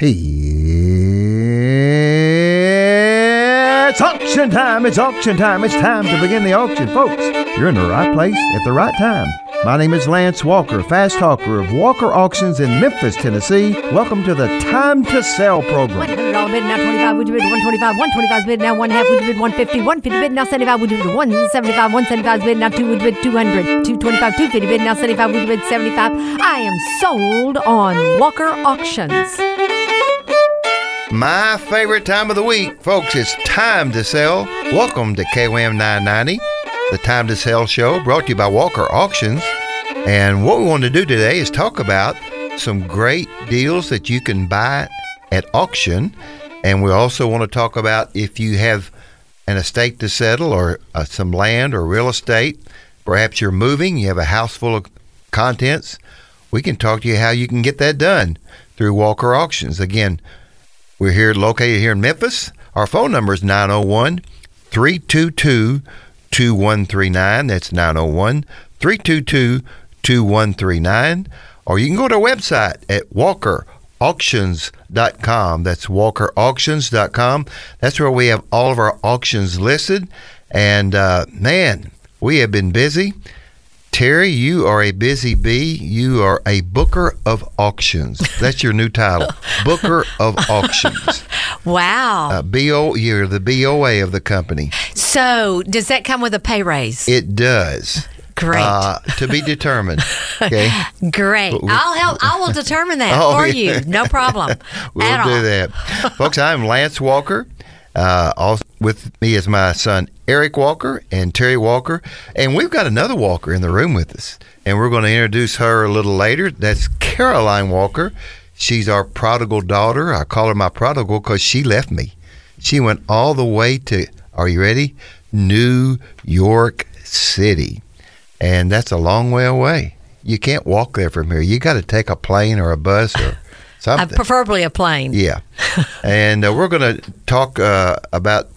It's auction time! It's auction time! It's time to begin the auction, folks. You're in the right place at the right time. My name is Lance Walker, fast talker of Walker Auctions in Memphis, Tennessee. Welcome to the Time to Sell program. $100 bid, now 25 would you bid, 125 125 bid, now one half would you bid, 150 150 bid, now 75 would you bid, 175 175 bid, now two would you bid, 200 225 250 bid, now 75 would you bid, 75 I am sold on Walker Auctions. My favorite time of the week, folks, it's time to sell. Welcome to KWAM 990, the Time to Sell show brought to you by Walker Auctions. And what we want to do today is talk about some great deals that you can buy at auction. And we also want to talk about if you have an estate to settle or uh, some land or real estate. Perhaps you're moving, you have a house full of contents. We can talk to you how you can get that done through Walker Auctions. Again, we're here located here in Memphis. Our phone number is 901 322 2139. That's 901 322 2139. Or you can go to our website at walkerauctions.com. That's walkerauctions.com. That's where we have all of our auctions listed. And uh, man, we have been busy. Terry, you are a busy bee. You are a booker of auctions. That's your new title, booker of auctions. Wow. Uh, BO, you're the BOA of the company. so, does that come with a pay raise? It does. Great. Uh, to be determined. Okay. Great. I'll help. I will determine that Oh, for yeah. you. No problem. We'll do all. that. Folks, I'm Lance Walker. Uh, also with me is my son Eric Walker and Terry Walker, and we've got another Walker in the room with us, and we're going to introduce her a little later. That's Caroline Walker. She's our prodigal daughter. I call her my prodigal because she left me. She went all the way to. Are you ready? New York City, and that's a long way away. You can't walk there from here. You got to take a plane or a bus or Uh, preferably a plane. Yeah, and uh, we're going to talk uh, about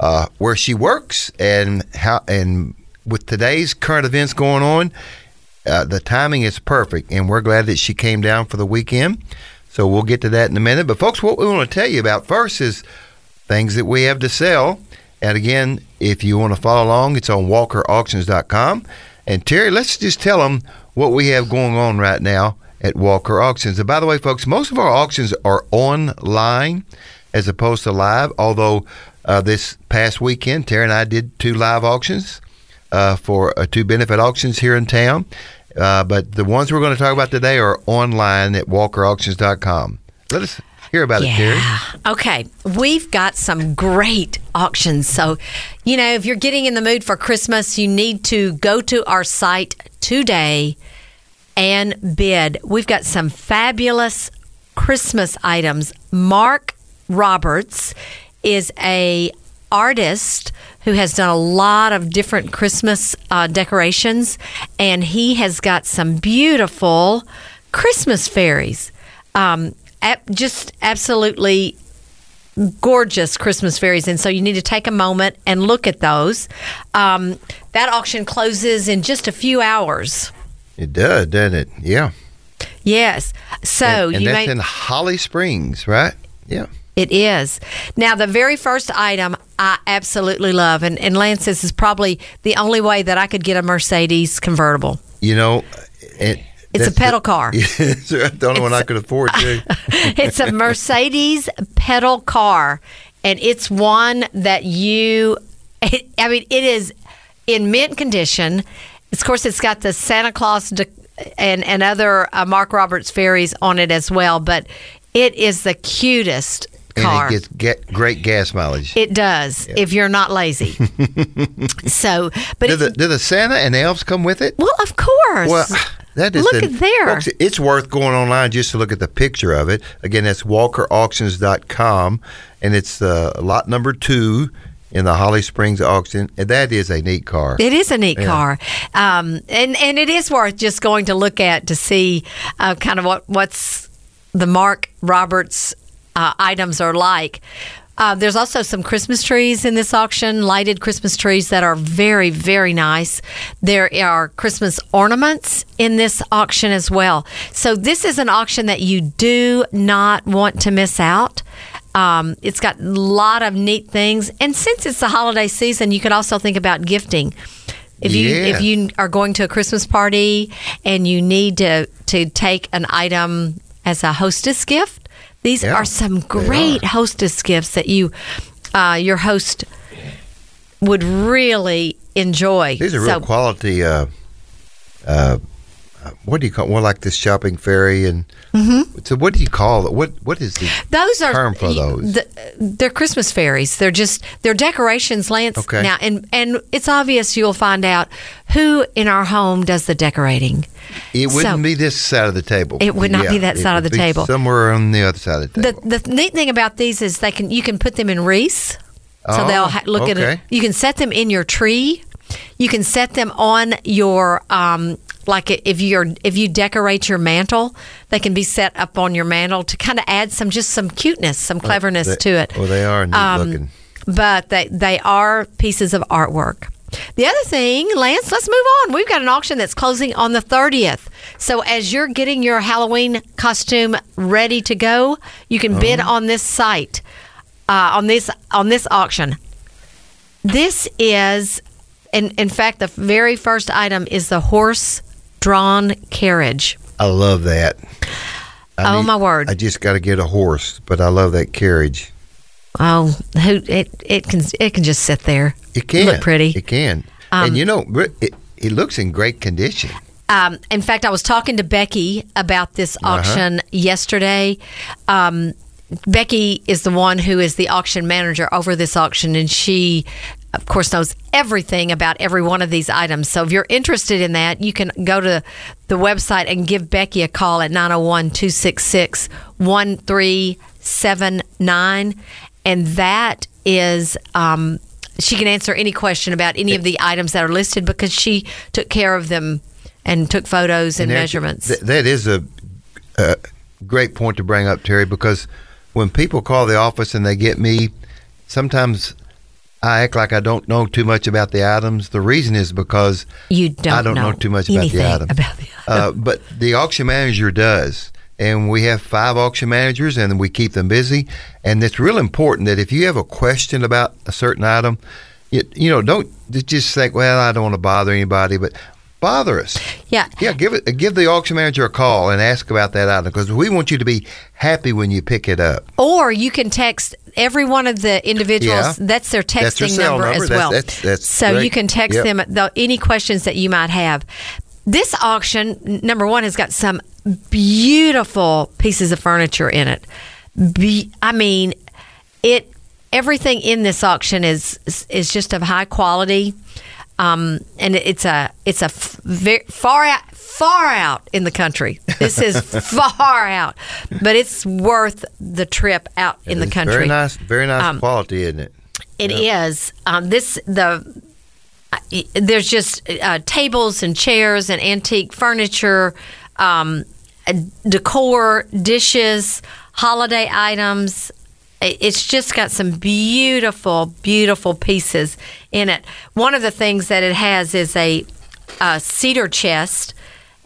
uh, where she works and how, and with today's current events going on, uh, the timing is perfect, and we're glad that she came down for the weekend. So we'll get to that in a minute. But folks, what we want to tell you about first is things that we have to sell. And again, if you want to follow along, it's on WalkerAuctions.com. And Terry, let's just tell them what we have going on right now at Walker Auctions. And by the way, folks, most of our auctions are online as opposed to live. Although uh, this past weekend, Terry and I did two live auctions uh, for uh, two benefit auctions here in town. Uh, but the ones we're going to talk about today are online at WalkerAuctions.com. Let us hear about it, Terry. Okay. We've got some great auctions. So, you know, if you're getting in the mood for Christmas, you need to go to our site today and bid. We've got some fabulous Christmas items. Mark Roberts is a artist who has done a lot of different Christmas uh, decorations, and he has got some beautiful Christmas fairies. Um, just absolutely gorgeous Christmas fairies. And so you need to take a moment and look at those. Um, that auction closes in just a few hours. It does, doesn't it? Yeah. Yes. So and, and you that's may. in Holly Springs, right? Yeah. It is. Now, the very first item I absolutely love, and, and Lance, this is probably the only way that I could get a Mercedes convertible. You know, it, It's a pedal car. The, it's the only one I could afford to. it's a Mercedes pedal car, and it's one that you. It, I mean, it is in mint condition. Of course, it's got the Santa Claus and and other uh, Mark Roberts fairies on it as well, but it is the cutest car. And it gets ga- great gas mileage. It does if you're not lazy. so, but do it, the do the Santa and elves come with it? well, of course. Well, that is Look the- at there. Folks, it's worth going online just to look at the picture of it. Again, that's walkerauctions.com, and it's uh, lot number two in the Holly Springs auction. And that is a neat car. It is a neat car, um, and and it is worth just going to look at to see uh, kind of what what's the Mark Roberts uh, items are like. Uh, there's also some Christmas trees in this auction, lighted Christmas trees that are very, very nice. There are Christmas ornaments in this auction as well. So, this is an auction that you do not want to miss out. Um, it's got a lot of neat things. And since it's the holiday season, you could also think about gifting. If you Yeah. if you are going to a Christmas party and you need to to take an item as a hostess gift, these Yeah, are some great are. hostess gifts that you uh, your host would really enjoy. These are So- real quality. Uh, uh, what do you call? Well, like this shopping fairy, and so what do you call it? What what is the Those are term for those? th- they're Christmas fairies. They're just they're decorations, Lance. Okay. Now, and and it's obvious you'll find out who in our home does the decorating. It wouldn't So- be this side of the table. It would not be that side of the table. Somewhere on the other side of the The table. the neat thing about these is they can you can put them in wreaths, so Oh, they'll ha- look at it. okay. You can set them in your tree. You can set them on your um, like if you're if you decorate your mantle, they can be set up on your mantle to kind of add some just some cuteness, some cleverness they- to it. well, they are neat Um, looking. But they they are pieces of artwork. The other thing, Lance, let's move on. We've got an auction that's closing on the 30th. So as you're getting your Halloween costume ready to go, you can bid Uh-huh. on this site, uh, on this on this auction. This is, in, in fact, the very first item is the horse drawn carriage. I love that. I Oh, my word. I just got to get a horse, but I love that carriage. Oh, who it it can it can just sit there. It can look pretty. It can, Um, and you know, it, it looks in great condition. Um, in fact, I was talking to Becky about this Uh-huh. auction yesterday. Um, Becky is the one who is the auction manager over this auction, and she, of course, knows everything about every one of these items. So if you're interested in that, you can go to the website and give Becky a call at 901 266 1379. And that is. Um, she can answer any question about any of the items that are listed because she took care of them and took photos and, that- measurements. th- that is a, a great point to bring up, Terry, because when people call the office and they get me, sometimes I act like I don't know too much about the items. The reason is because you don't. I don't know, too much about the items. About the uh, but the auction manager does. And we have five auction managers and we keep them busy. And it's real important that if you have a question about a certain item, you, you know, don't just think, well, I don't want to bother anybody, but bother us. yeah. Yeah, give it. Give the auction manager a call and ask about that item because we want you to be happy when you pick it up. Or you can text every one of the individuals. Yeah. That's their texting That's number, number. as That's- well. that's- so great. you can text Yep. them the, any questions that you might have. This auction, number one, has got some beautiful pieces of furniture in it. Be, I mean, it. Everything in this auction is is just of high quality, um, and it's a it's a f- ve- far out far out in the country. This is far out, but it's worth the trip out in the country. Very nice. Very nice Um, quality, isn't it? It is. Um, this the uh, there's just uh, tables and chairs and antique furniture, um, decor, dishes, holiday items. It's just got some beautiful, beautiful pieces in it. One of the things that it has is a, a cedar chest,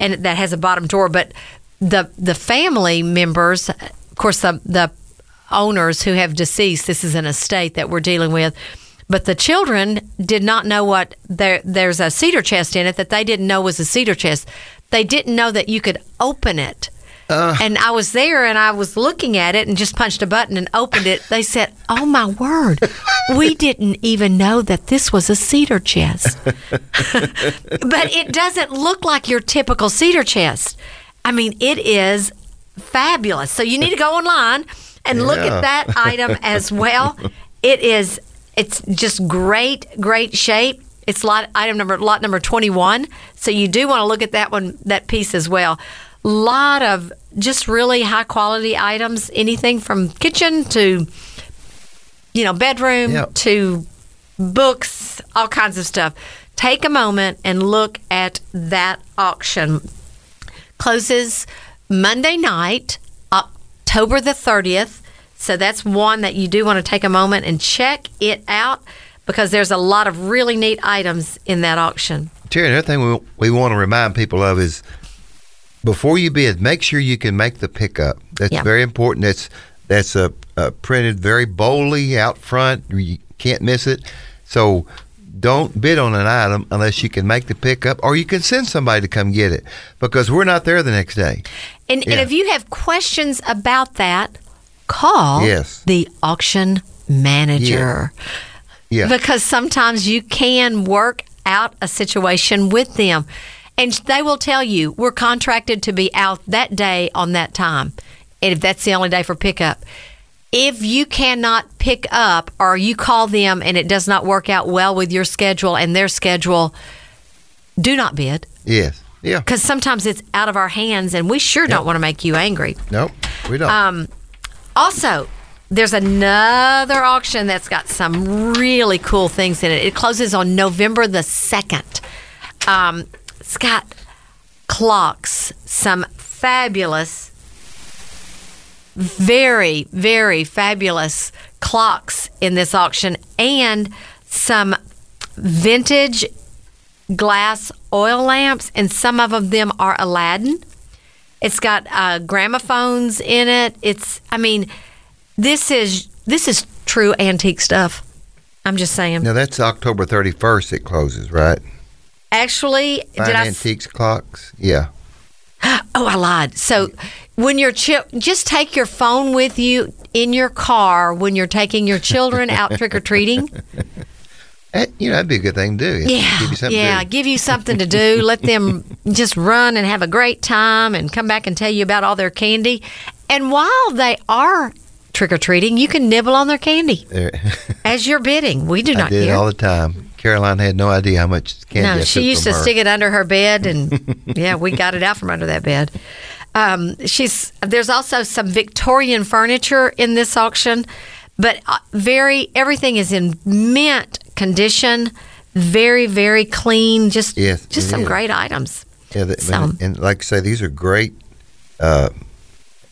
and that has a bottom drawer. But the the family members, of course, the the owners who have deceased. This is an estate that we're dealing with. But the children did not know what there. There's a cedar chest in it that they didn't know was a cedar chest. They didn't know that you could open it. Uh. and I was there and I was looking at it and just punched a button and opened it. They said, "Oh my word, we didn't even know that this was a cedar chest." but it doesn't look like your typical cedar chest. I mean, it is fabulous. So you need to go online and look at that item as well. It is it's just great, great shape. It's lot item number lot number 21. So you do want to look at that one that piece as well. Lot of just really high quality items, anything from kitchen to you know, bedroom Yep. to books, all kinds of stuff. Take a moment and look at that auction. Closes Monday night, October the 30th. So that's one that you do want to take a moment and check it out because there's a lot of really neat items in that auction. Terry, another thing we, we want to remind people of is before you bid, make sure you can make the pickup. That's Yeah. very important. That's that's uh, uh, printed very boldly out front. You can't miss it. So don't bid on an item unless you can make the pickup, or you can send somebody to come get it because we're not there the next day. And, and if you have questions about that, call Yes. the auction manager. Yeah. Yeah. Because sometimes you can work out a situation with them. And they will tell you, we're contracted to be out that day on that time. And if that's the only day for pickup. If you cannot pick up or you call them and it does not work out well with your schedule and their schedule, do not bid. yes. Yeah. Because sometimes it's out of our hands and we sure don't want to make you angry. Nope. We don't. Um, Also, there's another auction that's got some really cool things in it. It closes on November the 2nd. Um, it's got clocks, some fabulous, very, very fabulous clocks in this auction, and some vintage glass oil lamps, and some of them are Aladdin. It's got uh, gramophones in it. It's, I mean, this is this is true antique stuff. I'm just saying. now that's October 31st. It closes, right? Actually, Fine did I? antiques clocks. Yeah. Oh, I lied. So when you're chi- just take your phone with you in your car when you're taking your children out trick or treating. You know, that'd be a good thing to do. Yeah, Give you yeah. Give you something to do. Let them just run and have a great time, and come back and tell you about all their candy. And while they are trick or treating, you can nibble on their candy as you're bidding. We do I not did care. all the time. Caroline had no idea how much candy no, she used to her. stick it under her bed, and yeah, we got it out from under that bed. Um, she's there's also some Victorian furniture in this auction, but uh, very everything is in mint condition, very very clean. Just Yes, just some is. great items. Yeah, the, So- and, and like I say, these are great uh,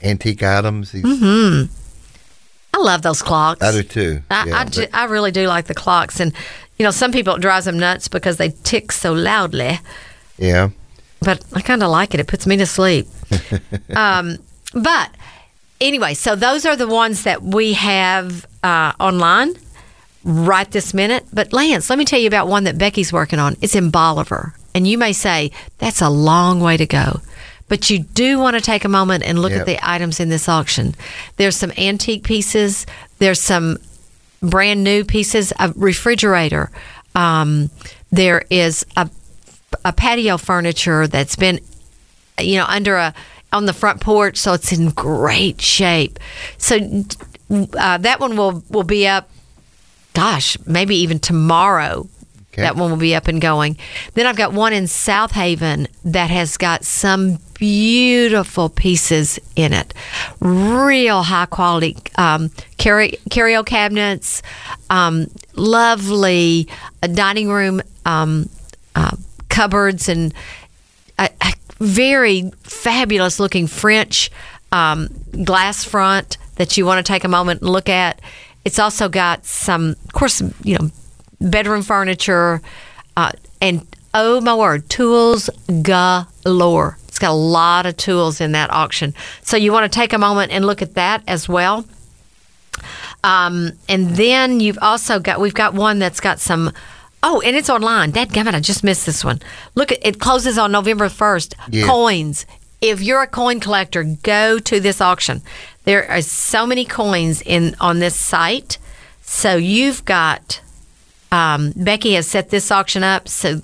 antique items. These, Mm-hmm. I love those clocks. I do too. I, yeah, I, ju- I really do like the clocks, and you know some people it drives them nuts because they tick so loudly. yeah. but I kind of like it. It puts me to sleep. um, but anyway, so those are the ones that we have uh, online right this minute. But Lance, let me tell you about one that Becky's working on. It's in Bolivar, and you may say that's a long way to go. But you do want to take a moment and look Yep. at the items in this auction. There's some antique pieces. There's some brand new pieces a refrigerator. Um, there is a, a patio furniture that's been, you know, under a on the front porch, so it's in great shape. So uh, that one will will be up. Gosh, maybe even tomorrow. Okay. That one will be up and going. Then I've got one in Southaven that has got some beautiful pieces in it. Real high quality um, carry, cabinets, um, lovely uh, dining room um, uh, cupboards, and a, a very fabulous looking French um, glass front that you want to take a moment and look at. It's also got some, of course, you know, bedroom furniture, uh, and oh my word, tools galore. It's got a lot of tools in that auction. So you want to take a moment and look at that as well. Um, and then you've also got we've got one that's got some. Oh, and it's online. Dadgummit, I just missed this one. Look, at it closes on November first. Yeah. Coins. If you're a coin collector, go to this auction. There are so many coins in on this site. So you've got um, Becky has set this auction up. So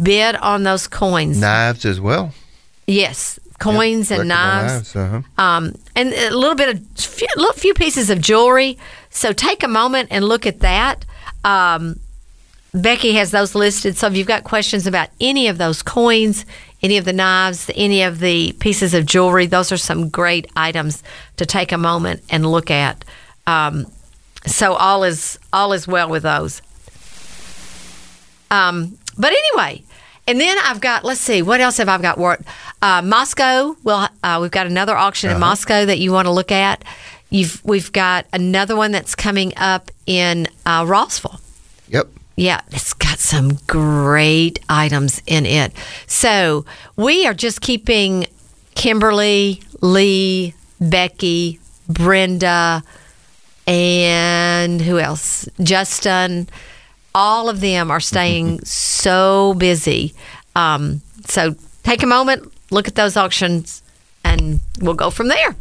bid on those coins. Knives as well. Yes, coins and Collectible knives uh-huh. um, and a little bit of few, little few pieces of jewelry. So take a moment and look at that. Um, Becky has those listed. So if you've got questions about any of those coins, any of the knives, any of the pieces of jewelry, those are some great items to take a moment and look at. Um, so all is all is well with those. Um, but anyway, and then I've got let's see what else have I got? What uh, Moscow? Well, uh, we've got another auction in Moscow that you want to look at. You've we've got another one that's coming up in uh, Rossville. Yep. Yeah, it's got some great items in it. So we are just keeping Kimberly, Lee, Becky, Brenda, and who else? Justin. All of them are staying so busy. Um, so take a moment, look at those auctions, and we'll go from there.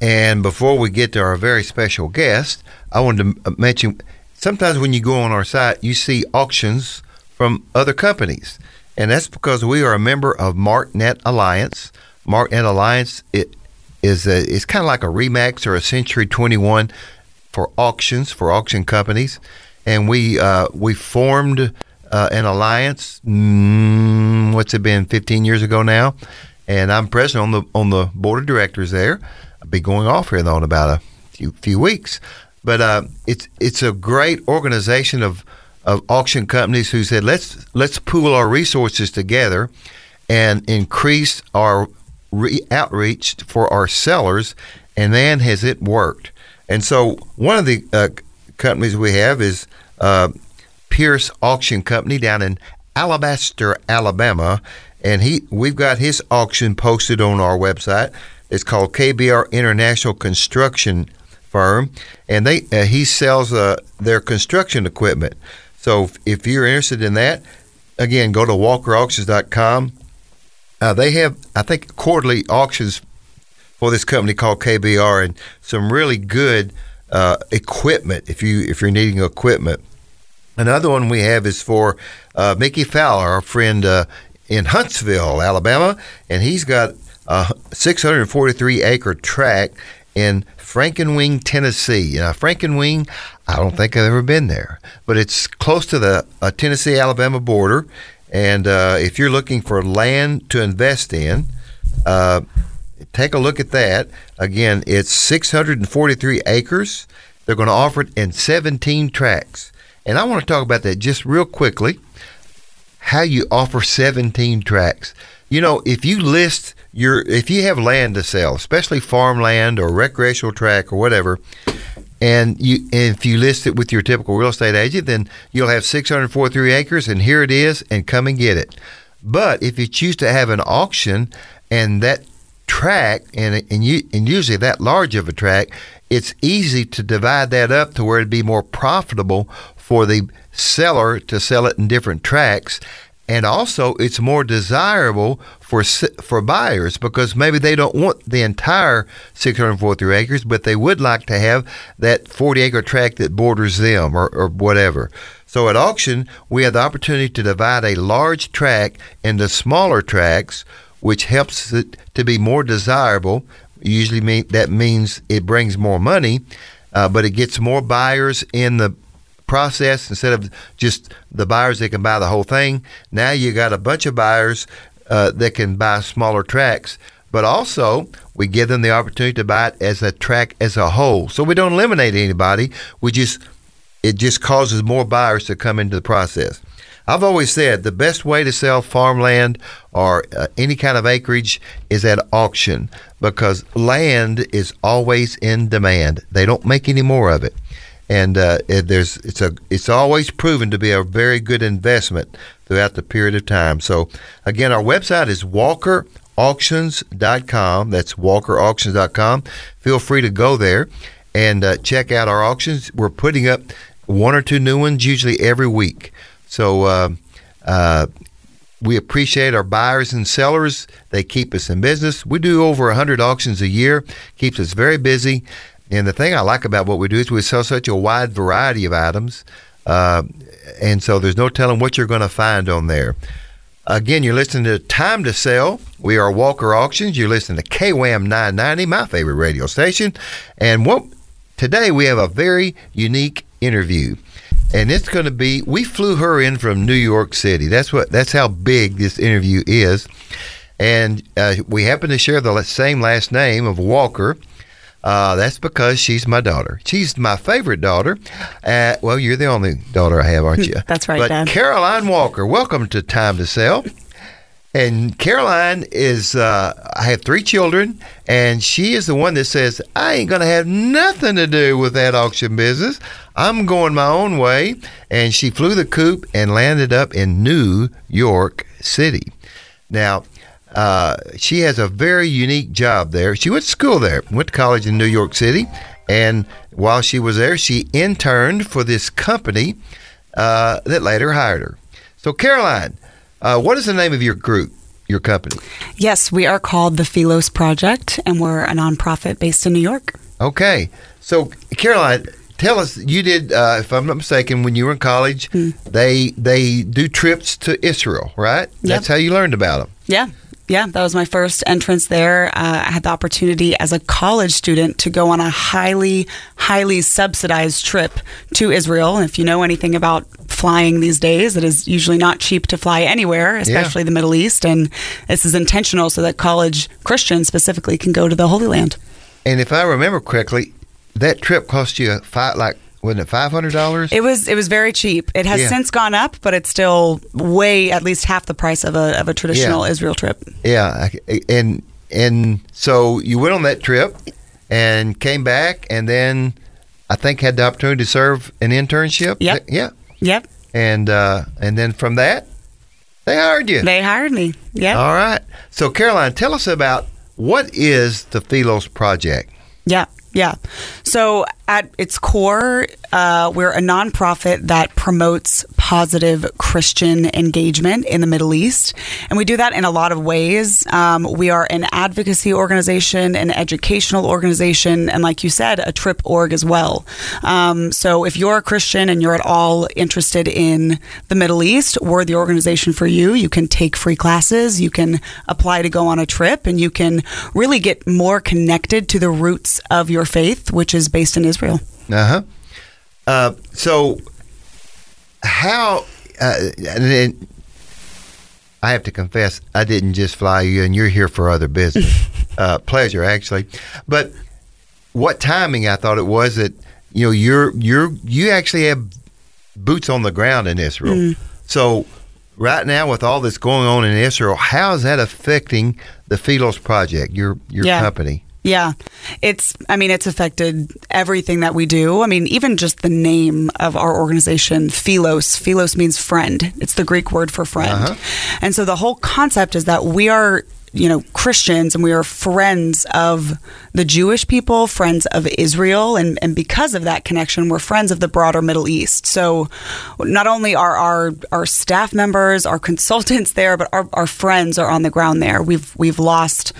And before we get to our very special guest, I wanted to mention sometimes when you go on our site, you see auctions from other companies. And that's because we are a member of MarkNet Alliance. MarkNet Alliance it is a, it's kind of like a Remax or a Century 21 for auctions for auction companies. And we uh, we formed uh, an alliance. Mm, what's it been? 15 years ago now, and I'm president on the on the board of directors there. I'll be going off here though in about a few few weeks. But uh, it's it's a great organization of of auction companies who said let's let's pool our resources together and increase our re- outreach for our sellers. And then has it worked! And so one of the uh, companies we have is uh, Pierce Auction Company down in Alabaster, Alabama, and he we've got his auction posted on our website. It's called KBR International Construction Firm, and they uh, he sells uh, their construction equipment. So if you're interested in that, again, go to WalkerAuctions.com. Uh, they have, I think, quarterly auctions for this company called KBR, and some really good uh, equipment if you if you're needing equipment. Another one we have is for uh, Mickey Fowler, our friend uh, in Huntsville, Alabama, and he's got a 643 acre tract in Frankewing, Tennessee. Now, Frankewing, I don't think I've ever been there, but it's close to the uh, Tennessee Alabama border. And uh, if you're looking for land to invest in, uh, take a look at that. Again, it's 643 acres. They're going to offer it in 17 tracts. And I want to talk about that just real quickly how you offer 17 tracts. You know, if you list your, if you have land to sell, especially farmland or recreational track or whatever, and you, and if you list it with your typical real estate agent, then you'll have 643 acres, and here it is, and come and get it. But if you choose to have an auction, and that track, and and you and usually that large of a track, it's easy to divide that up to where it'd be more profitable for the seller to sell it in different tracks and also it's more desirable for for buyers because maybe they don't want the entire 643 acres, but they would like to have that 40 acre tract that borders them or, or whatever. So at auction, we have the opportunity to divide a large tract into smaller tracts, which helps it to be more desirable. Usually, mean, that means it brings more money, uh, but it gets more buyers in the process instead of just the buyers that can buy the whole thing. Now you got a bunch of buyers uh, that can buy smaller tracks, but also we give them the opportunity to buy it as a track as a whole. So we don't eliminate anybody. We just it just causes more buyers to come into the process. I've always said the best way to sell farmland or uh, any kind of acreage is at auction because land is always in demand. They don't make any more of it and uh, it, there's it's a it's always proven to be a very good investment throughout the period of time. So again, our website is walkerauctions.com. That's walkerauctions.com. Feel free to go there and uh, check out our auctions. We're putting up one or two new ones usually every week. So uh, uh we appreciate our buyers and sellers. They keep us in business. We do over 100 auctions a year, keeps us very busy. And the thing I like about what we do is we sell such a wide variety of items, uh, and so there's no telling what you're going to find on there. Again, you're listening to Time to Sell. We are Walker Auctions. You're listening to KWAM 990, my favorite radio station. And what today we have a very unique interview. And it's going to be we flew her in from New York City. That's what that's how big this interview is. And uh, we happen to share the same last name of Walker. Uh, that's because she's my daughter. She's my favorite daughter. Uh, well, you're the only daughter I have, aren't you? that's right, but Dad. Caroline Walker, welcome to Time to Sell. And Caroline is, uh, I have three children, and she is the one that says, I ain't going to have nothing to do with that auction business. I'm going my own way. And she flew the coop and landed up in New York City. Now, uh, she has a very unique job there. She went to school there, went to college in New York City, and while she was there, she interned for this company uh, that later hired her. So, Caroline, uh, what is the name of your group, your company? Yes, we are called the Philos Project, and we're a nonprofit based in New York. Okay. So, Caroline, tell us, you did, uh, if I'm not mistaken, when you were in college, Hmm. they they do trips to Israel, right? That's how you learned about them. Yeah. Yeah, that was my first entrance there. Uh, I had the opportunity as a college student to go on a highly, highly subsidized trip to Israel. And if you know anything about flying these days, it is usually not cheap to fly anywhere, especially the Middle East. And this is intentional so that college Christians specifically can go to the Holy Land. And if I remember correctly, that trip cost you a five, like, wasn't it five hundred dollars? It was it was very cheap. It has Yeah. since gone up, but it's still way at least half the price of a of a traditional Yeah. Israel trip. Yeah, and and so you went on that trip and came back, and then I think had the opportunity to serve an internship. Yep. Yeah, Yep, and uh, and then from that, they hired you. they hired me. Yeah. All right. So Caroline, tell us about what is the Philos Project. Yeah, yeah. So at its core, uh, we're a nonprofit that promotes positive Christian engagement in the Middle East, and we do that in a lot of ways. Um, we are an advocacy organization, an educational organization, and like you said, a trip org as well. Um, so if you're a Christian and you're at all interested in the Middle East, we're the organization for you. You can take free classes, you can apply to go on a trip, and you can really get more connected to the roots of your faith, which is based in Israel. Uh-huh. Uh So, how? Uh, and then I have to confess, I didn't just fly you, and you're here for other business, uh, pleasure actually. But what timing? I thought it was that you know you're you're you actually have boots on the ground in Israel. Mm. So right now, with all that's going on in Israel, how is that affecting the Philos project, your your Yeah. company? Yeah. It's, I mean, it's affected everything that we do. I mean, even just the name of our organization, Philos. Philos means friend. It's the Greek word for friend. Uh-huh. And so the whole concept is that we are, you know, Christians and we are friends of the Jewish people, friends of Israel. And, and because of that connection, we're friends of the broader Middle East. So not only are our, our staff members, our consultants there, but our, our friends are on the ground there. We've, we've lost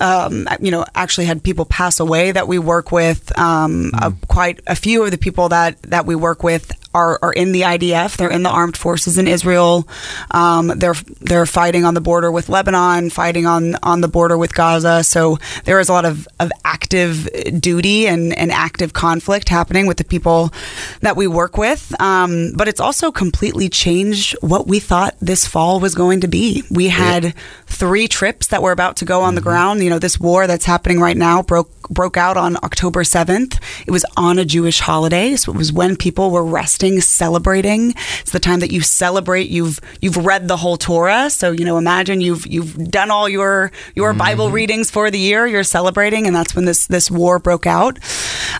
um, you know, actually had people pass away that we work with. Um, uh, quite a few of the people that that we work with are, are in the IDF. They're in the armed forces in Israel. Um, they're they're fighting on the border with Lebanon, fighting on on the border with Gaza. So there is a lot of, of active duty and, and active conflict happening with the people that we work with. Um, but it's also completely changed what we thought this fall was going to be. We had three trips that were about to go on the ground. You know, this war that's happening right now broke broke out on October 7th. It was on a Jewish holiday, so it was when people were resting, celebrating. It's the time that you celebrate. You've you've read the whole Torah, so you know, imagine you've you've done all your your Bible readings for the year. You're celebrating, and that's when this this war broke out.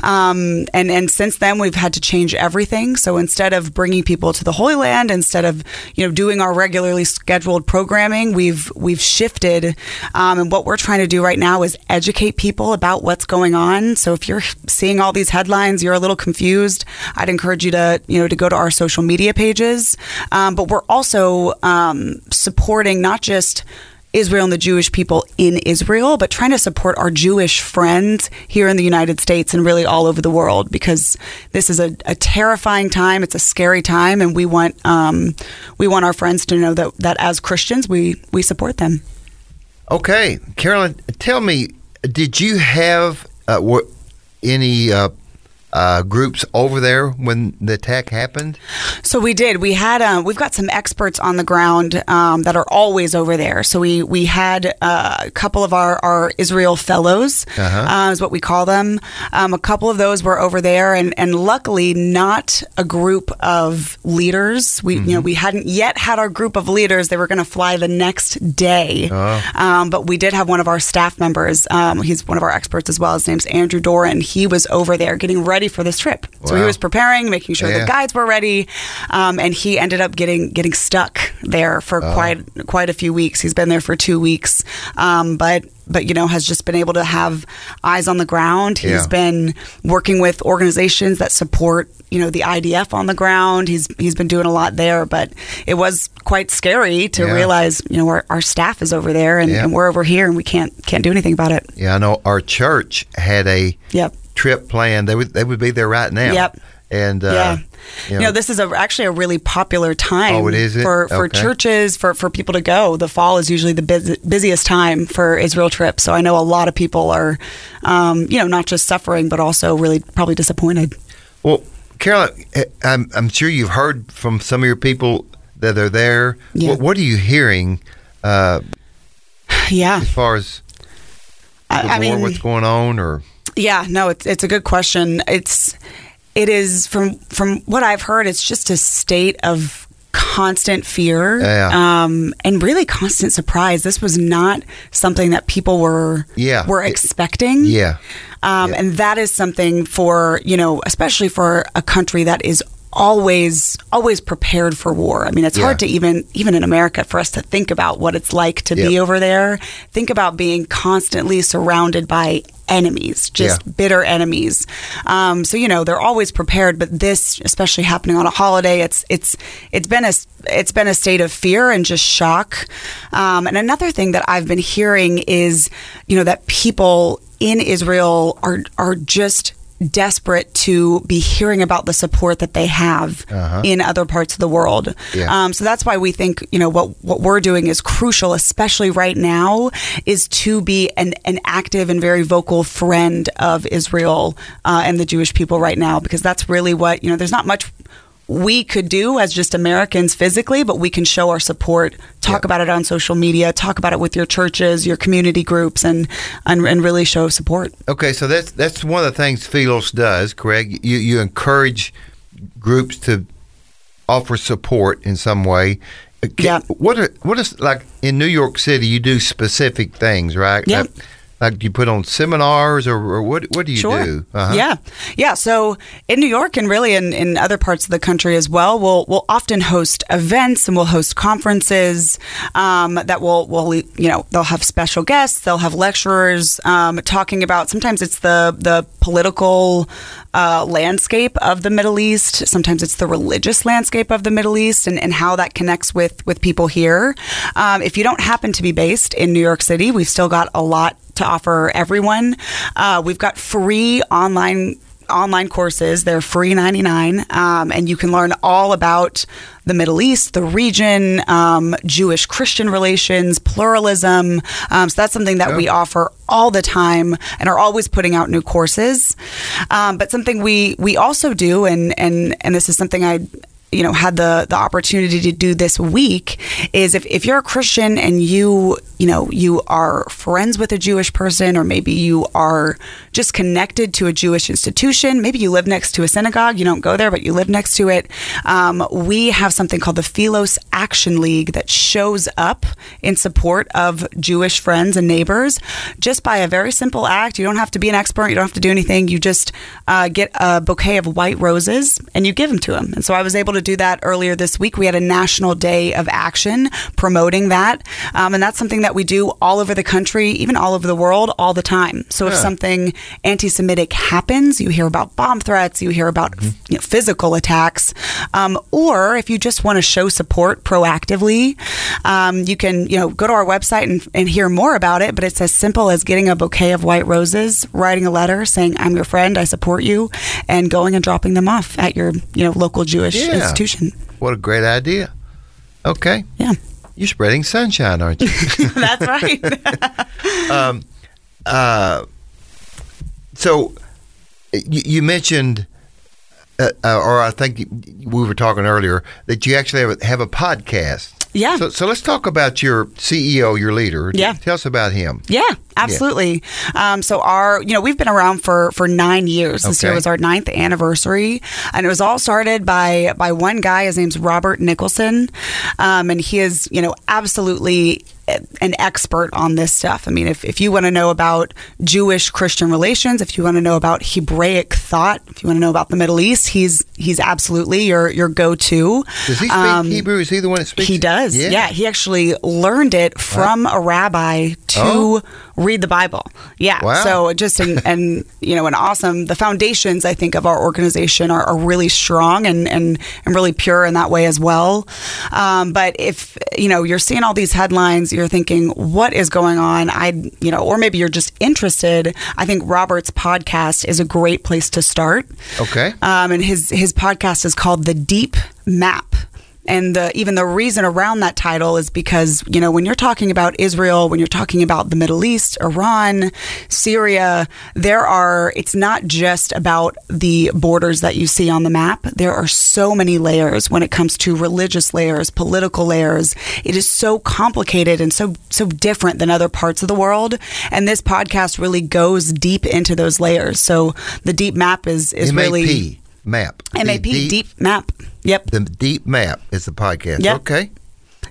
Um, and and since then, we've had to change everything. So instead of bringing people to the Holy Land, instead of you know doing our regularly scheduled programming, we've we've shifted. Um, and what we're trying to do right now is educate people about what's going on. So if you're seeing all these headlines, you're a little confused. I'd encourage you to you know to go to our social media pages. Um, but we're also um, supporting not just Israel and the Jewish people in Israel, but trying to support our Jewish friends here in the United States and really all over the world because this is a, a terrifying time. It's a scary time, and we want um, we want our friends to know that that as Christians we we support them. Okay, Carolyn, tell me, did you have uh, any uh, uh, groups over there when the attack happened? So we did. We had um, we've got some experts on the ground um, that are always over there. So we we had uh, a couple of our, our Israel fellows, Uh-huh. uh, is what we call them. Um, a couple of those were over there, and and luckily not a group of leaders. We you know we hadn't yet had our group of leaders. They were going to fly the next day, um, but we did have one of our staff members. Um, he's one of our experts as well. His name's Andrew Doran. He was over there getting ready for this trip. So he was preparing, making sure Yeah. the guides were ready, um, and he ended up getting getting stuck there for Oh. quite quite a few weeks. He's been there for two weeks, um, but but you know has just been able to have eyes on the ground. He's Yeah. been working with organizations that support you know the IDF on the ground. He's he's been doing a lot there, but it was quite scary to Yeah. realize you know our, our staff is over there and, Yeah. and we're over here and we can't can't do anything about it. Yeah, I know our church had a Yep. Trip planned. They would they would be there right now. Yep. And uh, yeah. you You know, this is a, actually a really popular time Oh, it is it? for, for Okay. churches, for, for people to go. The fall is usually the busy, busiest time for Israel trips. So I know a lot of people are, um, you know, not just suffering, but also really probably disappointed. Well, Carolyn, eh, I'm, I'm sure you've heard from some of your people that are there. Yeah. What, what are you hearing uh, Yeah. as far as the I, I mean, what's going on? Or Yeah, no, it's it's a good question. It's it is from from what I've heard, it's just a state of constant fear Yeah. um, and really constant surprise. This was not something that people were Yeah. were It- expecting. yeah, Um, Yeah. And that is something for, you know, especially for a country that is always always prepared for war. I mean, it's hard to even even in America for us to think about what it's like to be over there. Think about being constantly surrounded by enemies, just Yeah. bitter enemies. Um, so you know, they're always prepared, but this especially happening on a holiday, it's it's it's been a it's been a state of fear and just shock. Um, and another thing that I've been hearing is, you know, that people in Israel are are just desperate to be hearing about the support that they have Uh-huh. in other parts of the world. Yeah. Um, so that's why we think you know what what we're doing is crucial, especially right now, is to be an an active and very vocal friend of Israel uh, and the Jewish people right now, because that's really what you know. There's not much. We could do as just Americans physically, but we can show our support, talk about it on social media, talk about it with your churches, your community groups, and and, and really show support. okay, so that's that's one of the things Philos does, Craig. You you encourage groups to offer support in some way. Uh, Yeah. What are what is like in New York City? You do specific things, right? Yeah. Like, like you put on seminars, or, or what? What do you Sure. do? Uh-huh. Yeah, yeah. So in New York and really in, in other parts of the country as well, we'll we'll often host events and we'll host conferences um, that will will you know they'll have special guests, they'll have lecturers um, talking about. Sometimes it's the the political uh, landscape of the Middle East. Sometimes it's the religious landscape of the Middle East and, and how that connects with with people here. Um, if you don't happen to be based in New York City, we've still got a lot to offer everyone. Uh, we've got free online online courses. They're free 99, um, and you can learn all about the Middle East, the region, um, Jewish Christian relations, pluralism. Um, so that's something that we offer all the time and are always putting out new courses. Um, but something we we also do, and and and this is something I you know had the the opportunity to do this week is if, if you're a christian and you you know you are friends with a jewish person or maybe you are just connected to a jewish institution maybe you live next to a synagogue you don't go there but you live next to it um, we have something called the philos action league that shows up in support of jewish friends and neighbors just by a very simple act. You don't have to be an expert. You don't have to do anything. You just uh, get a bouquet of white roses and you give them to them and so i was able to do that earlier this week. We had a national day of action promoting that. Um, and that's something that we do all over the country even all over the world all the time. So if something anti-semitic happens you hear about bomb threats you hear about you know, physical attacks um, or if you just want to show support proactively um, you can you know go to our website and, and hear more about it. But it's as simple as getting a bouquet of white roses writing a letter saying i'm your friend i support you and going and dropping them off at your you know local jewish Yeah. Institution What a great idea. Okay. yeah You're spreading sunshine, aren't you? that's right uh, so you, you mentioned, uh, uh, or I think we were talking earlier that you actually have a, have a podcast. Yeah. So, so let's talk about your CEO, your leader. Yeah. Tell us about him. Yeah, absolutely. Um, so our, you know, we've been around for for nine years. This year was our ninth anniversary, and it was all started by by one guy. His name's Robert Nicholson, um, and he is, you know, absolutely an expert on this stuff. I mean, if, if you want to know about Jewish Christian relations, if you want to know about Hebraic thought, if you want to know about the Middle East, he's he's absolutely your your go to. Does he speak Hebrew? Is he the one that speaks? Um, He does. Yeah. he actually learned it from a rabbi to Oh. Read the Bible. Yeah. Wow. So just an, and you know an awesome. The foundations I think of our organization are, are really strong and, and and really pure in that way as well. Um, but if you know you're seeing all these headlines, you're thinking what is going on. I you know, or maybe you're just interested. I think Robert's podcast is a great place to start. Okay. Um, and his his podcast is called The Deep Map. And the, even the reason around that title is because, you know, when you're talking about Israel, when you're talking about the Middle East, Iran, Syria, there are, it's not just about the borders that you see on the map. There are so many layers when it comes to religious layers, political layers. It is so complicated and so, so different than other parts of the world. And this podcast really goes deep into those layers. So the deep map is, is really. MAP map. MAP, deep, map. Yep. The deep map is the podcast. Yep. Okay.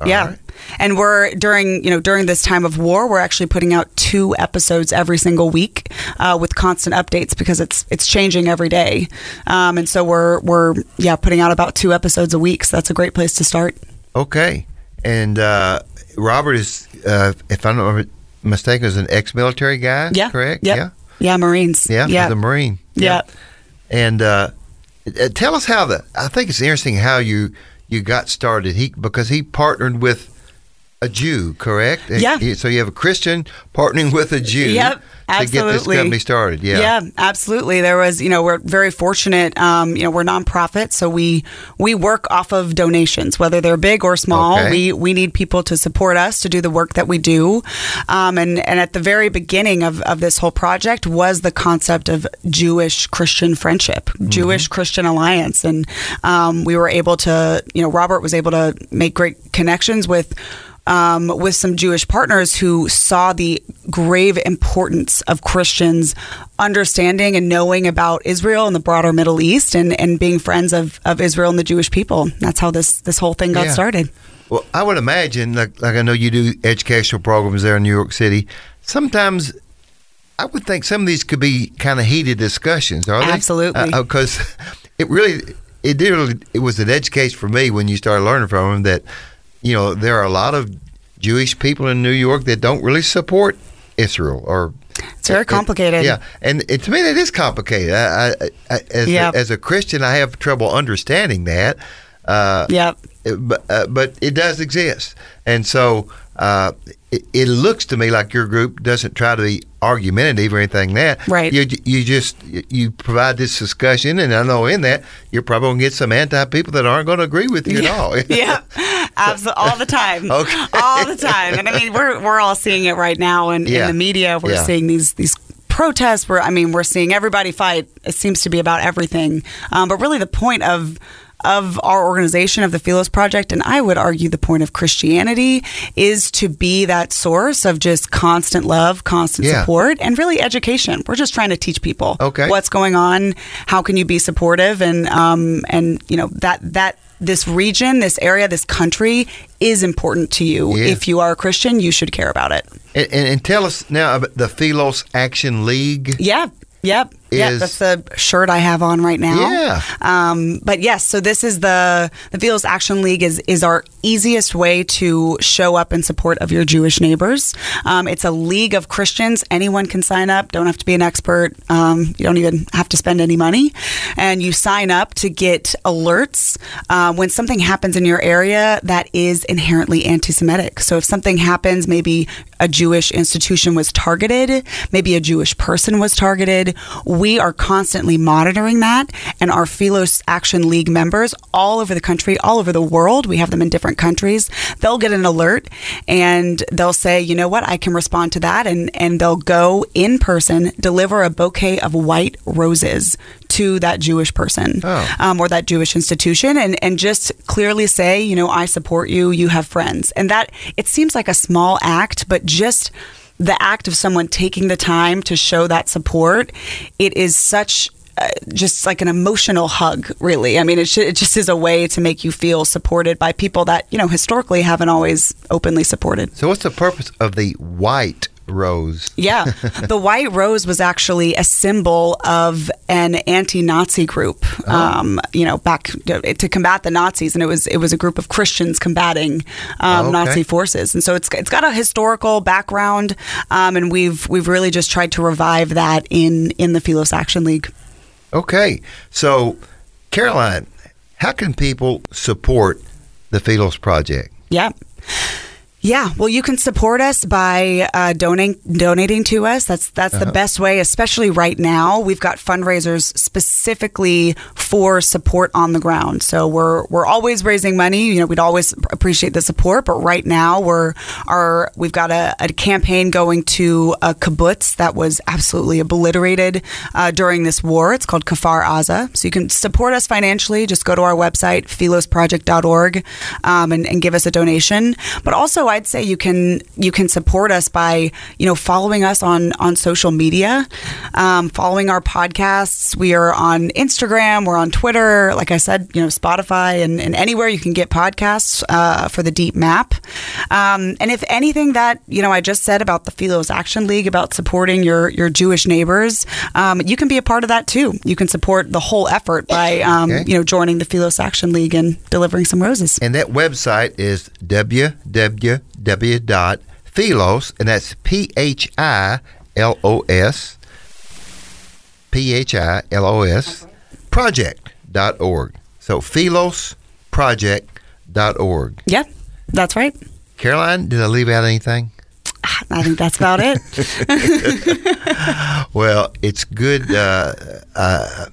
All yeah. right. And we're during, you know, during this time of war, we're actually putting out two episodes every single week uh, with constant updates because it's it's changing every day. Um, and so we're we're yeah putting out about two episodes a week. So that's a great place to start. Okay. And uh, Robert is, uh, if I'm not mistaken, is an ex-military guy. Yeah. Correct. Yep. Yeah. Yeah. Marines. Yeah. Yeah. the Marine. Yeah. And uh, uh, Uh, tell us how the. I think it's interesting how you you got started. He because he partnered with a Jew, correct? Yeah. So you have a Christian partnering with a Jew. Yep, To get this absolutely. company started. Yeah. Yeah, absolutely. There was, you know, we're very fortunate. Um, you know, we're nonprofit, so we we work off of donations, whether they're big or small. Okay. We we need people to support us to do the work that we do. Um, and and at the very beginning of of this whole project was the concept of Jewish Christian friendship, Jewish Christian alliance, and um, we were able to, you know, Robert was able to make great connections with um, with some Jewish partners who saw the grave importance of Christians understanding and knowing about Israel and the broader Middle East and, and being friends of, of Israel and the Jewish people. That's how this, this whole thing got Yeah. started. Well, I would imagine, like, like I know you do educational programs there in New York City. Sometimes I would think some of these could be kind of heated discussions, are they? Absolutely. Because it really, it did. Really, it was an education for me when you started learning from them that, you know, there are a lot of Jewish people in New York that don't really support Israel or. It's very complicated. Yeah, and it, to me that is complicated. I, I, I, as, Yeah. a, as a Christian, I have trouble understanding that. Uh, Yep. but, uh, but it does exist, and so uh, it, it looks to me like your group doesn't try to be argumentative or anything like that. Right. You you just you provide this discussion, and I know in that you're probably going to get some anti people that aren't going to agree with you at all. yeah, absolutely, all the time. Okay. all the time. And I mean, we're we're all seeing it right now in, Yeah. in the media. We're Yeah. seeing these these protests. We're I mean, we're seeing everybody fight. It seems to be about everything. Um, but really, the point of of our organization of the Philos Project, and I would argue the point of Christianity is to be that source of just constant love, constant Yeah. support, and really education. We're just trying to teach people Okay. what's going on, how can you be supportive, and um, and you know that that this region, this area, this country is important to you. Yeah. If you are a Christian, you should care about it. and, and, and tell us now about the Philos Action League. Yeah. Yep. Yeah, that's the shirt I have on right now. Yeah. Um, but yes, so this is the the Philos Action League is is our easiest way to show up in support of your Jewish neighbors. Um, it's a league of Christians. Anyone can sign up. Don't have to be an expert. Um, you don't even have to spend any money, and you sign up to get alerts uh, when something happens in your area that is inherently anti-Semitic. So if something happens, maybe a Jewish institution was targeted, maybe a Jewish person was targeted, we are constantly monitoring that. And our Philos Action League members all over the country, all over the world, we have them in different countries, they'll get an alert and they'll say, you know what, I can respond to that. And, and they'll go in person, deliver a bouquet of white roses to that Jewish person Oh. um, or that Jewish institution and, and just clearly say, you know, I support you, you have friends. And that it seems like a small act, but just the act of someone taking the time to show that support, it is such. Uh, just like an emotional hug, really. I mean, it, sh- it just is a way to make you feel supported by people that, you know, historically haven't always openly supported. So, what's the purpose of the white rose? Yeah. the white rose was actually a symbol of an anti-Nazi group, um, you know, back to combat the Nazis, and it was it was a group of Christians combating um, Okay. Nazi forces, and so it's it's got a historical background, um, and we've we've really just tried to revive that in in the Philos Action League. Okay. So, Caroline, how can people support the Philos Project? Yeah. Yeah, well, you can support us by uh, donating donating to us. That's that's the best way, especially right now. We've got fundraisers specifically for support on the ground. So we're we're always raising money. You know, we'd always appreciate the support, but right now we're our we've got a, a campaign going to a kibbutz that was absolutely obliterated uh, during this war. It's called Kfar Aza. So you can support us financially. Just go to our website philosproject.org um, and, and give us a donation. But also, I'd say you can you can support us by you know following us on on social media, um, following our podcasts. We are on Instagram. We're on Twitter. Like I said, you know Spotify and, and anywhere you can get podcasts uh, for the Deep Map. Um, and if anything that you know I just said about the Philos Action League about supporting your your Jewish neighbors, um, you can be a part of that too. You can support the whole effort by um, Okay. you know joining the Philos Action League and delivering some roses. And that website is www.philos, and that's P H I L O S, P H I L O S, project.org. So philosproject.org. Yeah, that's right. Caroline, did I leave out anything? I think that's about it. Well, it's good. Uh, uh,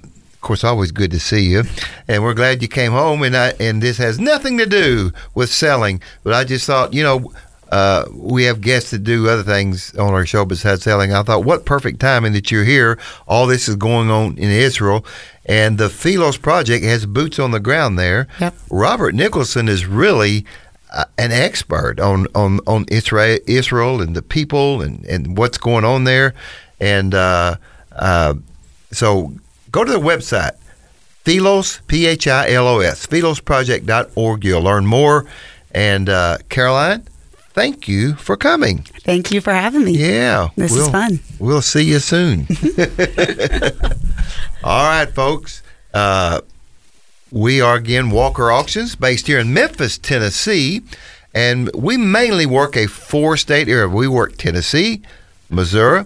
course, always good to see you, and we're glad you came home. And I, and this has nothing to do with selling, but I just thought, you know, uh, we have guests that do other things on our show besides selling. I thought, what perfect timing that you're here. All this is going on in Israel, and the Philos Project has boots on the ground there. Yep. Robert Nicholson is really uh, an expert on on on Israel, Israel and the people and and what's going on there, and uh, uh, so go to the website Philos P H I L O S philosproject.org. You'll learn more. And uh, Caroline, thank you for coming. Thank you for having me. Yeah, This is we'll- fun. We'll see you soon. All right, folks. Uh, we are again Walker Auctions, based here in Memphis, Tennessee, and we mainly work a four-state area. We work Tennessee, Missouri,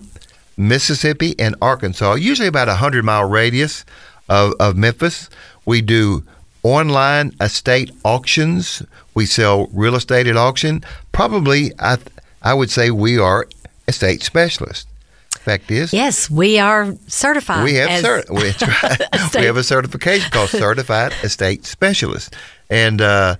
Mississippi, and Arkansas. Usually about a hundred-mile radius of, of Memphis. We do online estate auctions. We sell real estate at auction. Probably, I I would say we are estate specialists. Fact is, Yes, we are certified. we have cert- we, right. we have a certification called Certified Estate Specialist, and uh,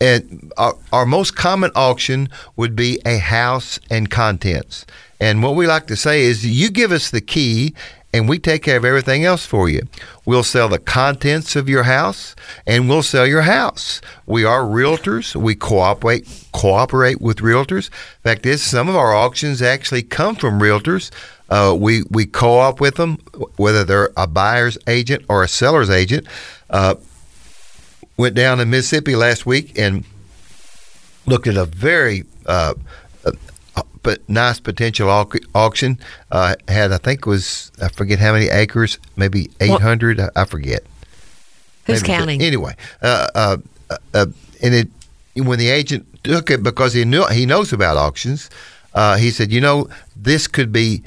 and our, our most common auction would be a house and contents. And what we like to say is, you give us the key, and we take care of everything else for you. We'll sell the contents of your house, and we'll sell your house. We are realtors. We cooperate cooperate with realtors. In fact is, some of our auctions actually come from realtors. Uh, we we co-op with them, whether they're a buyer's agent or a seller's agent. Uh, went down to Mississippi last week and looked at a very uh, but nice potential au- auction. Uh, had I think it was I forget how many acres, maybe eight hundred. I, I forget. Who's Maybe- counting? Anyway, uh, uh, uh, and it when the agent took it because he knew he knows about auctions, uh, he said, you know, this could be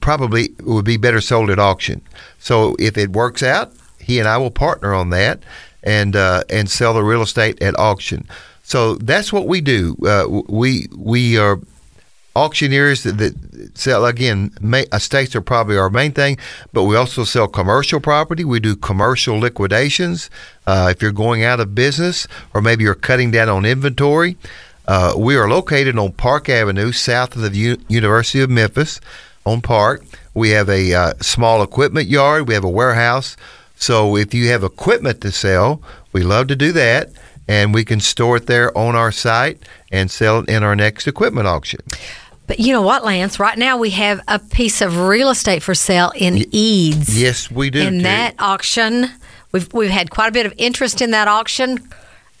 probably would be better sold at auction. So if it works out, he and I will partner on that and uh, and sell the real estate at auction. So that's what we do. Uh, we we are auctioneers that, that sell again. Ma- estates are probably our main thing, but we also sell commercial property. We do commercial liquidations. Uh, if you're going out of business, or maybe you're cutting down on inventory, uh, we are located on Park Avenue, south of the U- University of Memphis, on Park. We have a uh, small equipment yard. We have a warehouse. So if you have equipment to sell, we love to do that and we can store it there on our site and sell it in our next equipment auction. But you know what, Lance? Right now we have a piece of real estate for sale in Eads. Yes, we do. In that auction, we've we've had quite a bit of interest in that auction,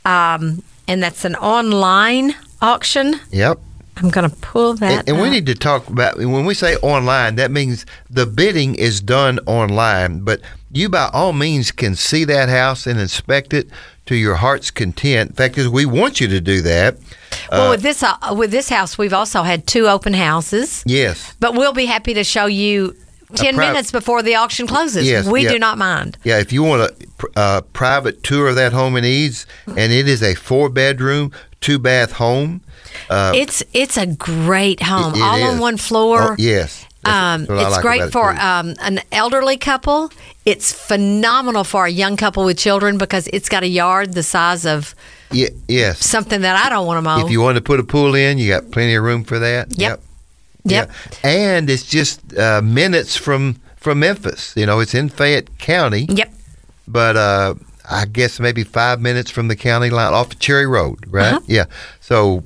um, and that's an online auction. Yep. I'm going to pull that. And, and we need to talk about when we say online, that means the bidding is done online, but you by all means can see that house and inspect it to your heart's content. In fact, is we want you to do that. well, with this uh, with this house, we've also had two open houses. Yes. But we'll be happy to show you 10 pri- minutes before the auction closes. Yes, we yeah. do not mind. Yeah, if you want a uh, private tour of that home in Eads, and it is a four bedroom, two bath home. Uh, It's it's a great home, it all on one floor. Oh, yes. Um, it's like great it, for um, an elderly couple. It's phenomenal for a young couple with children because it's got a yard the size of Ye- yes. something that I don't want to mow. If you want to put a pool in, you got plenty of room for that. Yep. Yep. Yep. And it's just uh, minutes from from Memphis. You know, it's in Fayette County, Yep. but uh, I guess maybe five minutes from the county line off of Cherry Road, right? Uh-huh. Yeah. So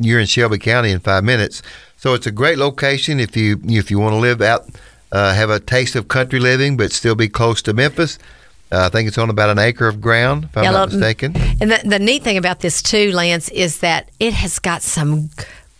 you're in Shelby County in five minutes. So it's a great location if you if you want to live out, uh, have a taste of country living, but still be close to Memphis. Uh, I think it's on about an acre of ground, if I'm Yeah, not mistaken. And the, the neat thing about this too, Lance, is that it has got some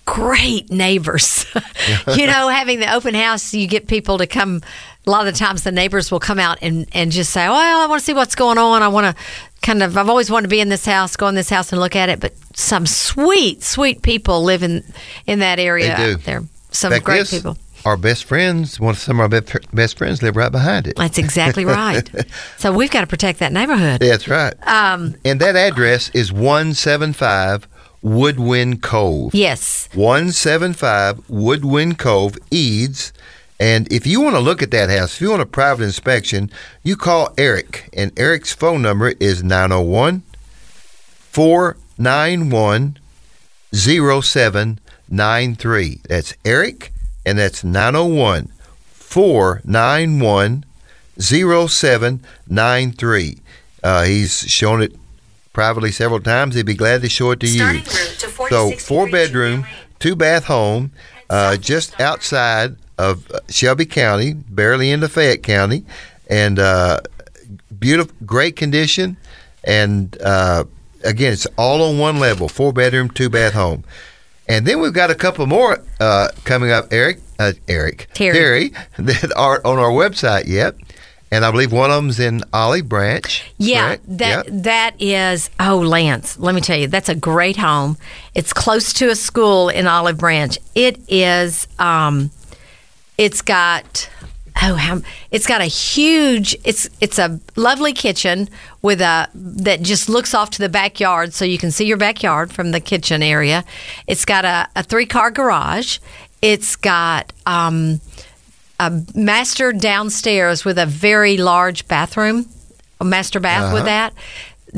great neighbors. you know, having the open house, you get people to come. A lot of the times, the neighbors will come out and, and just say, "Well, I want to see what's going on. I want to kind of. I've always wanted to be in this house, go in this house and look at it." But some sweet, sweet people live in in that area They do. out there. Some fact, great this, people. Our best friends, one of some of our best friends live right behind it. That's exactly right. so we've got to protect that neighborhood. That's right. Um, And that address is 175 Woodwind Cove. yes. 175 Woodwind Cove, Eads. And if you want to look at that house, if you want a private inspection, you call Eric. And Eric's phone number is 901 491 0793. That's Eric, and that's 901 491 0793. Uh, he's shown it privately several times. He'd be glad to show it to you. Starting route to So, four bedroom, two bath home, uh, just outside of Shelby County, barely into Fayette County, and uh, beautiful, great condition. And uh, again, it's all on one level, four bedroom, two bath home. And then we've got a couple more uh, coming up, Eric, uh, Eric, Terry. that aren't on our website yet. And I believe one of them's in Olive Branch. Yeah, correct? that Yep. that is. Oh, Lance, let me tell you, that's a great home. It's close to a school in Olive Branch. It is. Um, it's got. Oh, it's got a huge. It's it's a lovely kitchen with a that just looks off to the backyard, so you can see your backyard from the kitchen area. It's got a, a three car garage. It's got. Um, a master downstairs with a very large bathroom, a master bath with that,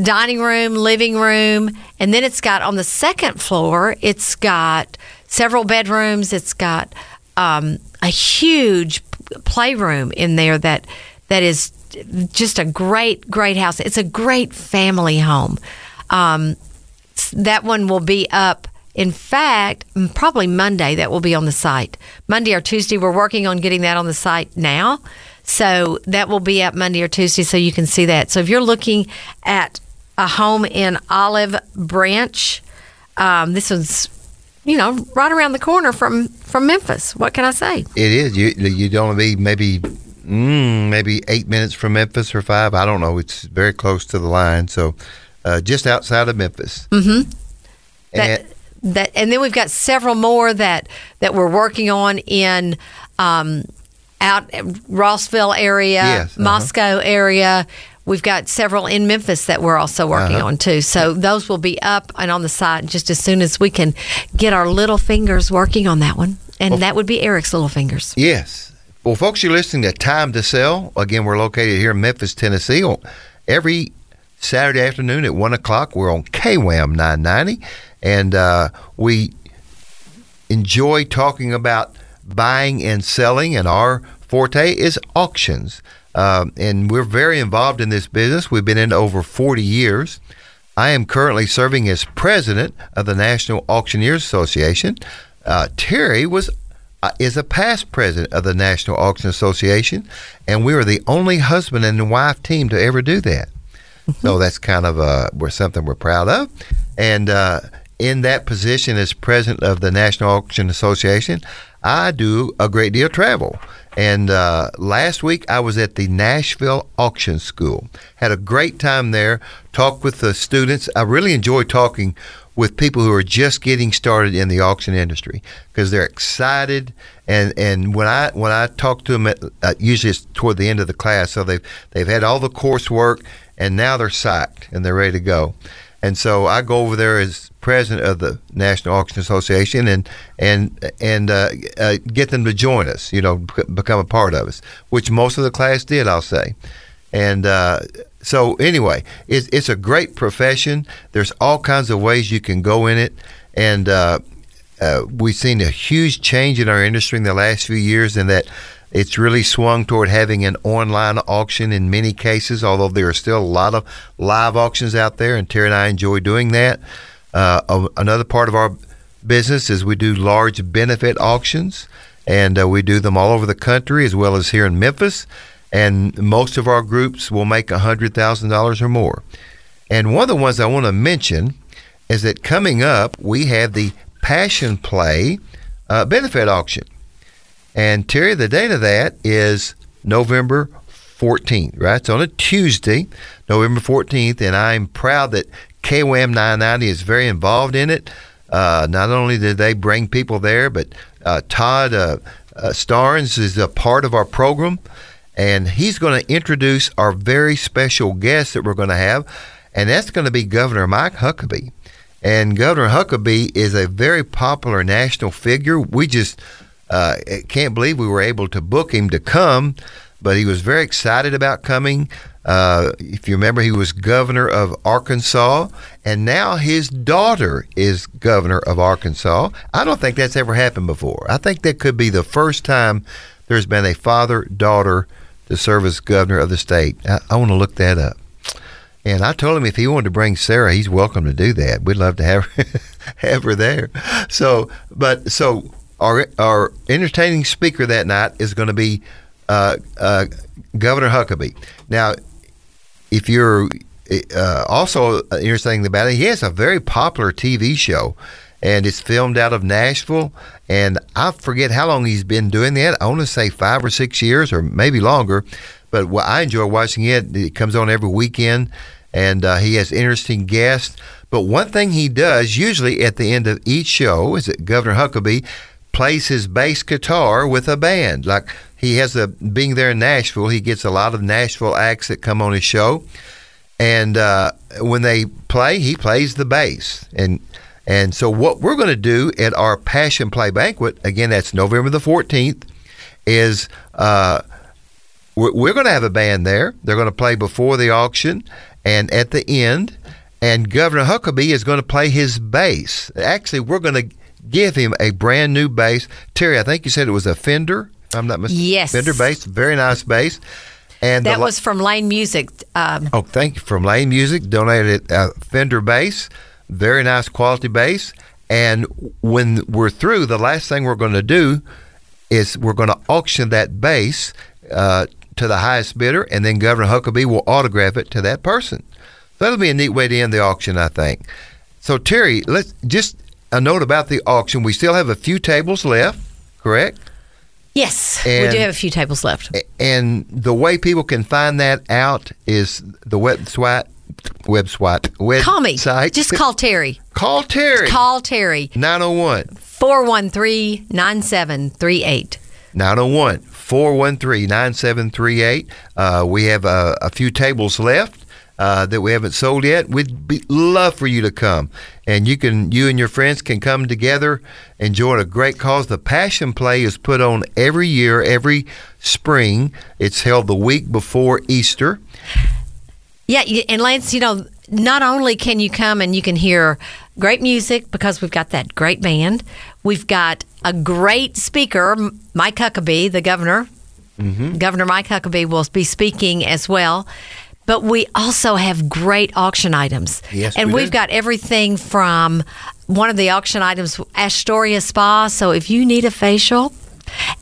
dining room, living room, and then it's got on the second floor, it's got several bedrooms, it's got um, a huge playroom in there that that is just a great, great house. It's a great family home. Um, that one will be up. In fact, probably Monday that will be on the site. Monday or Tuesday, we're working on getting that on the site now. So that will be up Monday or Tuesday so you can see that. So if you're looking at a home in Olive Branch, um, this one's, you know, right around the corner from, from Memphis. What can I say? It is. You you'd only be maybe mm, maybe eight minutes from Memphis or five. I don't know. It's very close to the line. So uh, just outside of Memphis. Mm-hmm. that, that and then we've got several more that that we're working on in um, out Rossville area, Yes, uh-huh. Moscow area. We've got several in Memphis that we're also working Uh-huh. on too. So those will be up and on the site just as soon as we can get our little fingers working on that one. And that would be Eric's little fingers. Yes. Well, folks, you're listening to Time to Sell. Again, we're located here in Memphis, Tennessee. On- Every Saturday afternoon at 1 o'clock, we're on KWAM 990. And uh, we enjoy talking about buying and selling, and our forte is auctions. Um, and we're very involved in this business. We've been in over 40 years. I am currently serving as president of the National Auctioneers Association. Uh, Terry was uh, is a past president of the National Auction Association, and we were the only husband and wife team to ever do that. So that's kind of uh, we're something we're proud of. And uh, in that position as president of the National Auction Association, I do a great deal of travel. And uh, last week I was at the Nashville Auction School. Had a great time there. Talked with the students. I really enjoy talking with people who are just getting started in the auction industry because they're excited and and when I when I talk to them at, uh, usually it's toward the end of the class so they've they've had all the coursework and now they're psyched and they're ready to go and so I go over there as president of the National Auction Association and and and uh, uh, get them to join us you know bec- become a part of us which most of the class did I'll say and uh, so anyway, it's, it's a great profession. There's all kinds of ways you can go in it, and uh, uh, we've seen a huge change in our industry in the last few years, in that it's really swung toward having an online auction in many cases. Although there are still a lot of live auctions out there, and Terry and I enjoy doing that. Uh, another part of our business is we do large benefit auctions, and uh, we do them all over the country as well as here in Memphis and most of our groups will make $100,000 or more. And one of the ones I want to mention is that coming up, we have the Passion Play uh, benefit auction. And Terry, the date of that is November 14th, right? It's on a Tuesday, November 14th, and I'm proud that KWAM 990 is very involved in it. Uh, not only did they bring people there, but uh, Todd uh, uh, Starnes is a part of our program and he's going to introduce our very special guest that we're going to have, and that's going to be Governor Mike Huckabee. And Governor Huckabee is a very popular national figure. We just uh, can't believe we were able to book him to come, but he was very excited about coming. Uh, if you remember, he was governor of Arkansas, and now his daughter is governor of Arkansas. I don't think that's ever happened before. I think that could be the first time there's been a father daughter to serve as governor of the state. I, I want to look that up. And I told him if he wanted to bring Sarah, he's welcome to do that. We'd love to have her, have her there. So, but so our our entertaining speaker that night is going to be uh, uh, Governor Huckabee. Now, if you're uh, also interesting about it, he has a very popular TV show, and it's filmed out of Nashville. And I forget how long he's been doing that. I want to say five or six years, or maybe longer. But I enjoy watching it. It comes on every weekend, and uh, he has interesting guests. But one thing he does usually at the end of each show is that Governor Huckabee plays his bass guitar with a band. Like he has a being there in Nashville, he gets a lot of Nashville acts that come on his show, and uh, when they play, he plays the bass. And and so what we're going to do at our Passion Play banquet again, that's November the fourteenth, is. Uh, we're, we're going to have a band there. They're going to play before the auction and at the end. And Governor Huckabee is going to play his bass. Actually, we're going to give him a brand new bass. Terry, I think you said it was a Fender. I'm not mistaken. Yes. Fender bass, very nice bass. And That la- was from Lane Music. Um, Oh, thank you. From Lane Music, donated a Fender bass, very nice quality bass. And when we're through, the last thing we're going to do is we're going to auction that bass uh, to the highest bidder, and then Governor Huckabee will autograph it to that person. That'll be a neat way to end the auction, I think. So, Terry, let's just a note about the auction. We still have a few tables left, correct? yes, we do have a few tables left. And the way people can find that out is the website, website, website. Call me. Just call Terry. Call Terry. Call Terry. 901. 413 9738. 901 413 9738. Uh, We have uh, a few tables left. Uh, that we haven't sold yet, we'd be, love for you to come, and you can, you and your friends can come together, and join a great cause. The Passion Play is put on every year, every spring. It's held the week before Easter. Yeah, and Lance, you know, not only can you come and you can hear great music because we've got that great band, we've got a great speaker, Mike Huckabee, the governor. Governor Mike Huckabee will be speaking as well. But we also have great auction items. Yes, and we have got everything from one of the auction items, Astoria Spa. So if you need a facial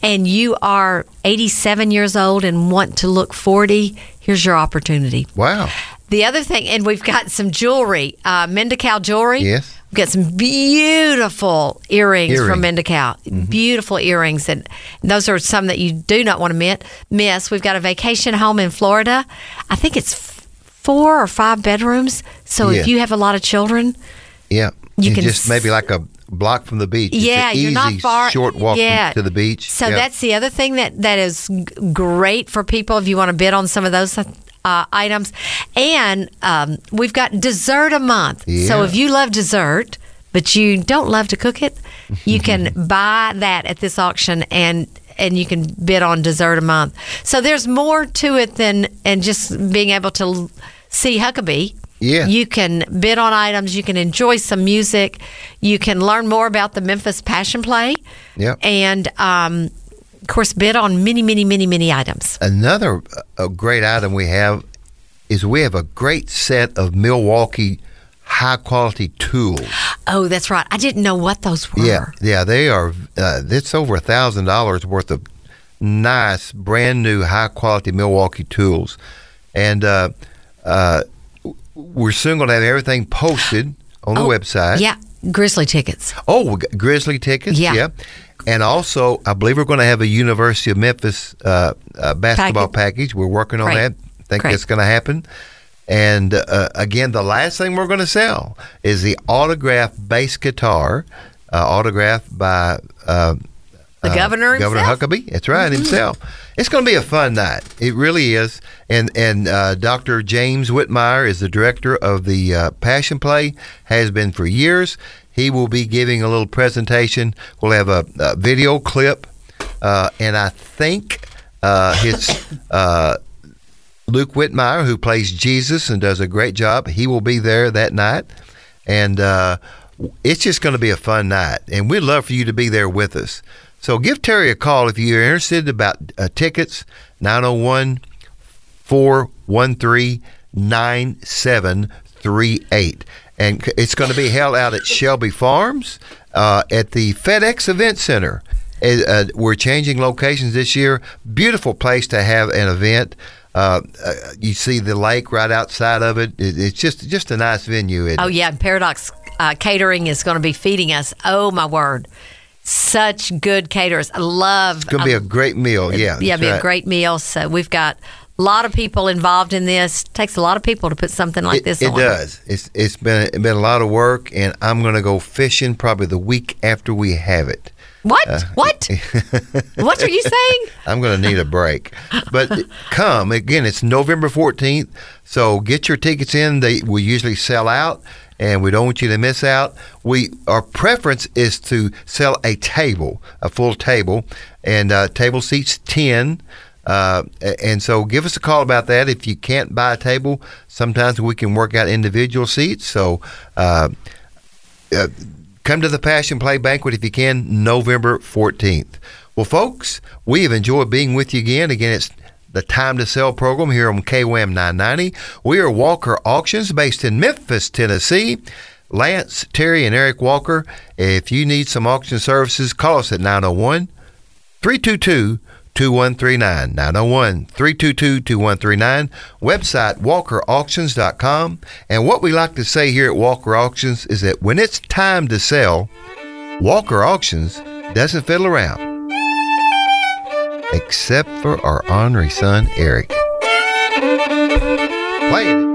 and you are 87 years old and want to look 40, here's your opportunity. Wow. The other thing, and we've got some jewelry, uh, Mednikow jewelry. Yes. We've got some beautiful earrings from Earring. Mednikow. Beautiful earrings. And those are some that you do not want to miss. miss. We've got a vacation home in Florida. I think it's four or five bedrooms. So Yeah. if you have a lot of children, Yeah. You can just maybe like a block from the beach. Yeah, you're not far. Short walk from- yeah. to the beach. So Yeah. that's the other thing that that is g- great for people if you want to bid on some of those uh, items. And um, we've got dessert a month. So if you love dessert but you don't love to cook it, you can buy that at this auction and. And you can bid on dessert a month. So there's more to it than and just being able to l- see Huckabee. Yeah. You can bid on items. You can enjoy some music. You can learn more about the Memphis Passion Play. Yep. And um, of course, bid on many, many, many, many items. Another uh, great item we have is we have a great set of Milwaukee high quality tools. Oh, that's right. I didn't know what those were. Yeah, yeah, they are. Uh, it's over a thousand dollars worth of nice, brand new, high quality Milwaukee tools, and uh, uh, we're soon going to have everything posted on the Oh, website. Yeah, Grizzly tickets. Oh, we got Grizzly tickets. Yeah. And also, I believe we're going to have a University of Memphis uh, uh, basketball Package. package. We're working on Great. that. think that's going to happen. And uh, again, the last thing we're going to sell is the autographed bass guitar, uh, autographed by uh, The governor Governor himself? Mm-hmm. Huckabee. That's right, himself. It's going to be a fun night. It really is. And and uh, Dr. James Whitmire is the director of the uh, Passion Play. Has been for years. He will be giving a little presentation. We'll have a, a video clip, uh, and I think uh, his. Uh, Luke Whitmire, who plays Jesus and does a great job, he will be there that night. And uh, it's just going to be a fun night. And we'd love for you to be there with us. So give Terry a call if you're interested about uh, tickets, 901 413 9738. And it's going to be held out at Shelby Farms uh, at the FedEx Event Center. Uh, we're changing locations this year. Beautiful place to have an event. Uh, uh, you see the lake right outside of it. it it's just just a nice venue. Oh, yeah. and Paradox uh, Catering is going to be feeding us. Oh, my word. Such good caterers. I love It's going to be a great meal. Yeah, yeah, be a great meal. So we've got a lot of people involved in this. takes a lot of people to put something like It, this it on. does. It's it's been it's been a lot of work, and I'm going to go fishing probably the week after we have it. What? Uh, what? what are you saying? I'm going to need a break. But come again. It's November 14th, so get your tickets in. They we usually sell out, and we don't want you to miss out. We our preference is to sell a table, a full table, and uh, table seats ten. Uh, and so give us a call about that. If you can't buy a table, sometimes we can work out individual seats. So. Uh, uh, come to the Passion Play Banquet if you can, November 14th. Well, folks, we have enjoyed being with you again. Again, it's the Time to Sell program here on KWAM 990. We are Walker Auctions based in Memphis, Tennessee. Lance, Terry, and Eric Walker. If you need some auction services, call us at 901 322 2139. 901 322 2139. Website walkerauctions.com. And what we like to say here at Walker Auctions is that when it's time to sell, Walker Auctions doesn't fiddle around. Except for our ornery son, Eric. Play.